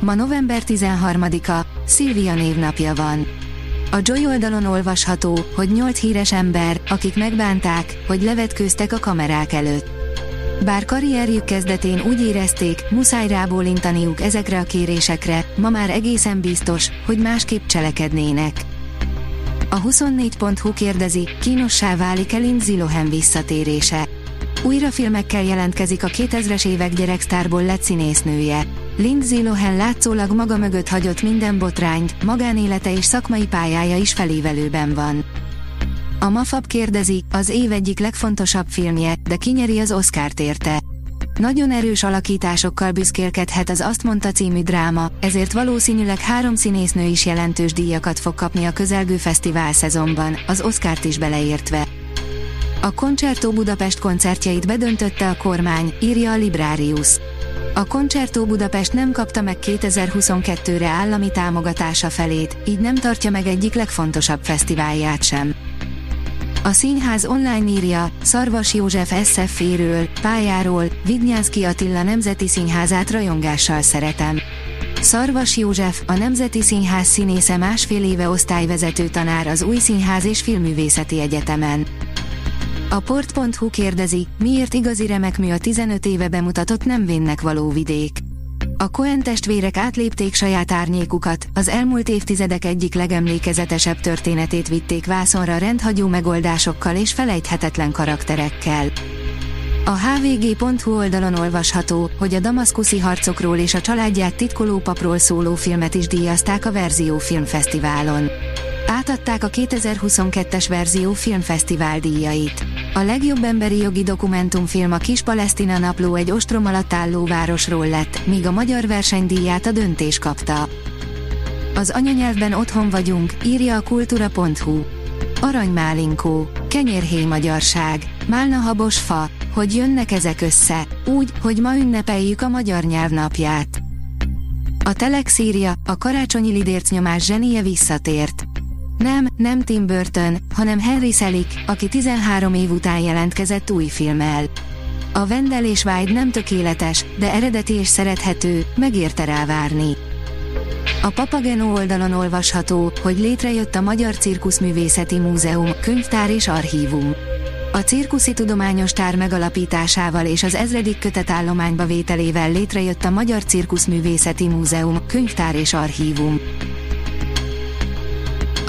Ma november 13-a, Szilvia névnapja van. A Joy oldalon olvasható, hogy 8 híres ember, akik megbánták, hogy levetkőztek a kamerák előtt. Bár karrierjük kezdetén úgy érezték, muszáj rábólintaniuk ezekre a kérésekre, ma már egészen biztos, hogy másképp cselekednének. A 24.hu kérdezi, kínossá válik-e Lindsay Lohan visszatérése. Újra filmekkel jelentkezik a 2000-es évek gyereksztárból lett színésznője. Lindsay Lohan látszólag maga mögött hagyott minden botrányt, magánélete és szakmai pályája is felévelőben van. A Mafab kérdezi, az év egyik legfontosabb filmje, de kinyeri az Oscárt érte. Nagyon erős alakításokkal büszkélkedhet az Azt mondta című dráma, ezért valószínűleg három színésznő is jelentős díjakat fog kapni a közelgő fesztivál szezonban, az Oscárt is beleértve. A Concerto Budapest koncertjeit bedöntötte a kormány, írja a Librarius. A Concerto Budapest nem kapta meg 2022-re állami támogatása felét, így nem tartja meg egyik legfontosabb fesztiválját sem. A színház online írja, Szarvas József SF-éről, pályáról, Vidnyánszki Attila Nemzeti Színházát rajongással szeretem. Szarvas József, a Nemzeti Színház színésze másfél éve osztályvezető tanár az Új Színház és Filművészeti Egyetemen. A port.hu kérdezi, miért igazi remek mű a 15 éve bemutatott nem vénnek való vidék. A Coen testvérek átlépték saját árnyékukat, az elmúlt évtizedek egyik legemlékezetesebb történetét vitték vászonra rendhagyó megoldásokkal és felejthetetlen karakterekkel. A hvg.hu oldalon olvasható, hogy a damaszkuszi harcokról és a családját titkoló papról szóló filmet is díjazták a Verzió Filmfesztiválon. Átadták a 2022-es Verzió Filmfesztivál díjait. A legjobb emberi jogi dokumentumfilm a Kis Palesztina napló egy ostrom alatt álló városról lett, míg a magyar versenydíját a döntés kapta. Az anyanyelvben otthon vagyunk, írja a kultúra.hu. Aranymálinkó, kenyérhéj magyarság, málna habos fa, hogy jönnek ezek össze, úgy, hogy ma ünnepeljük a magyar nyelv. A Telex írja, a karácsonyi lidércnyomás zsenie visszatért. Nem, nem Tim Burton, hanem Henry Selick, aki 13 év után jelentkezett új filmmel. A Vendel és White nem tökéletes, de eredeti és szerethető, megérte rá várni. A Papageno oldalon olvasható, hogy létrejött a Magyar Cirkuszművészeti Múzeum, könyvtár és archívum. A cirkuszi tudományos tár megalapításával és az ezredik kötetállományba vételével létrejött a Magyar Cirkuszművészeti Múzeum, könyvtár és archívum.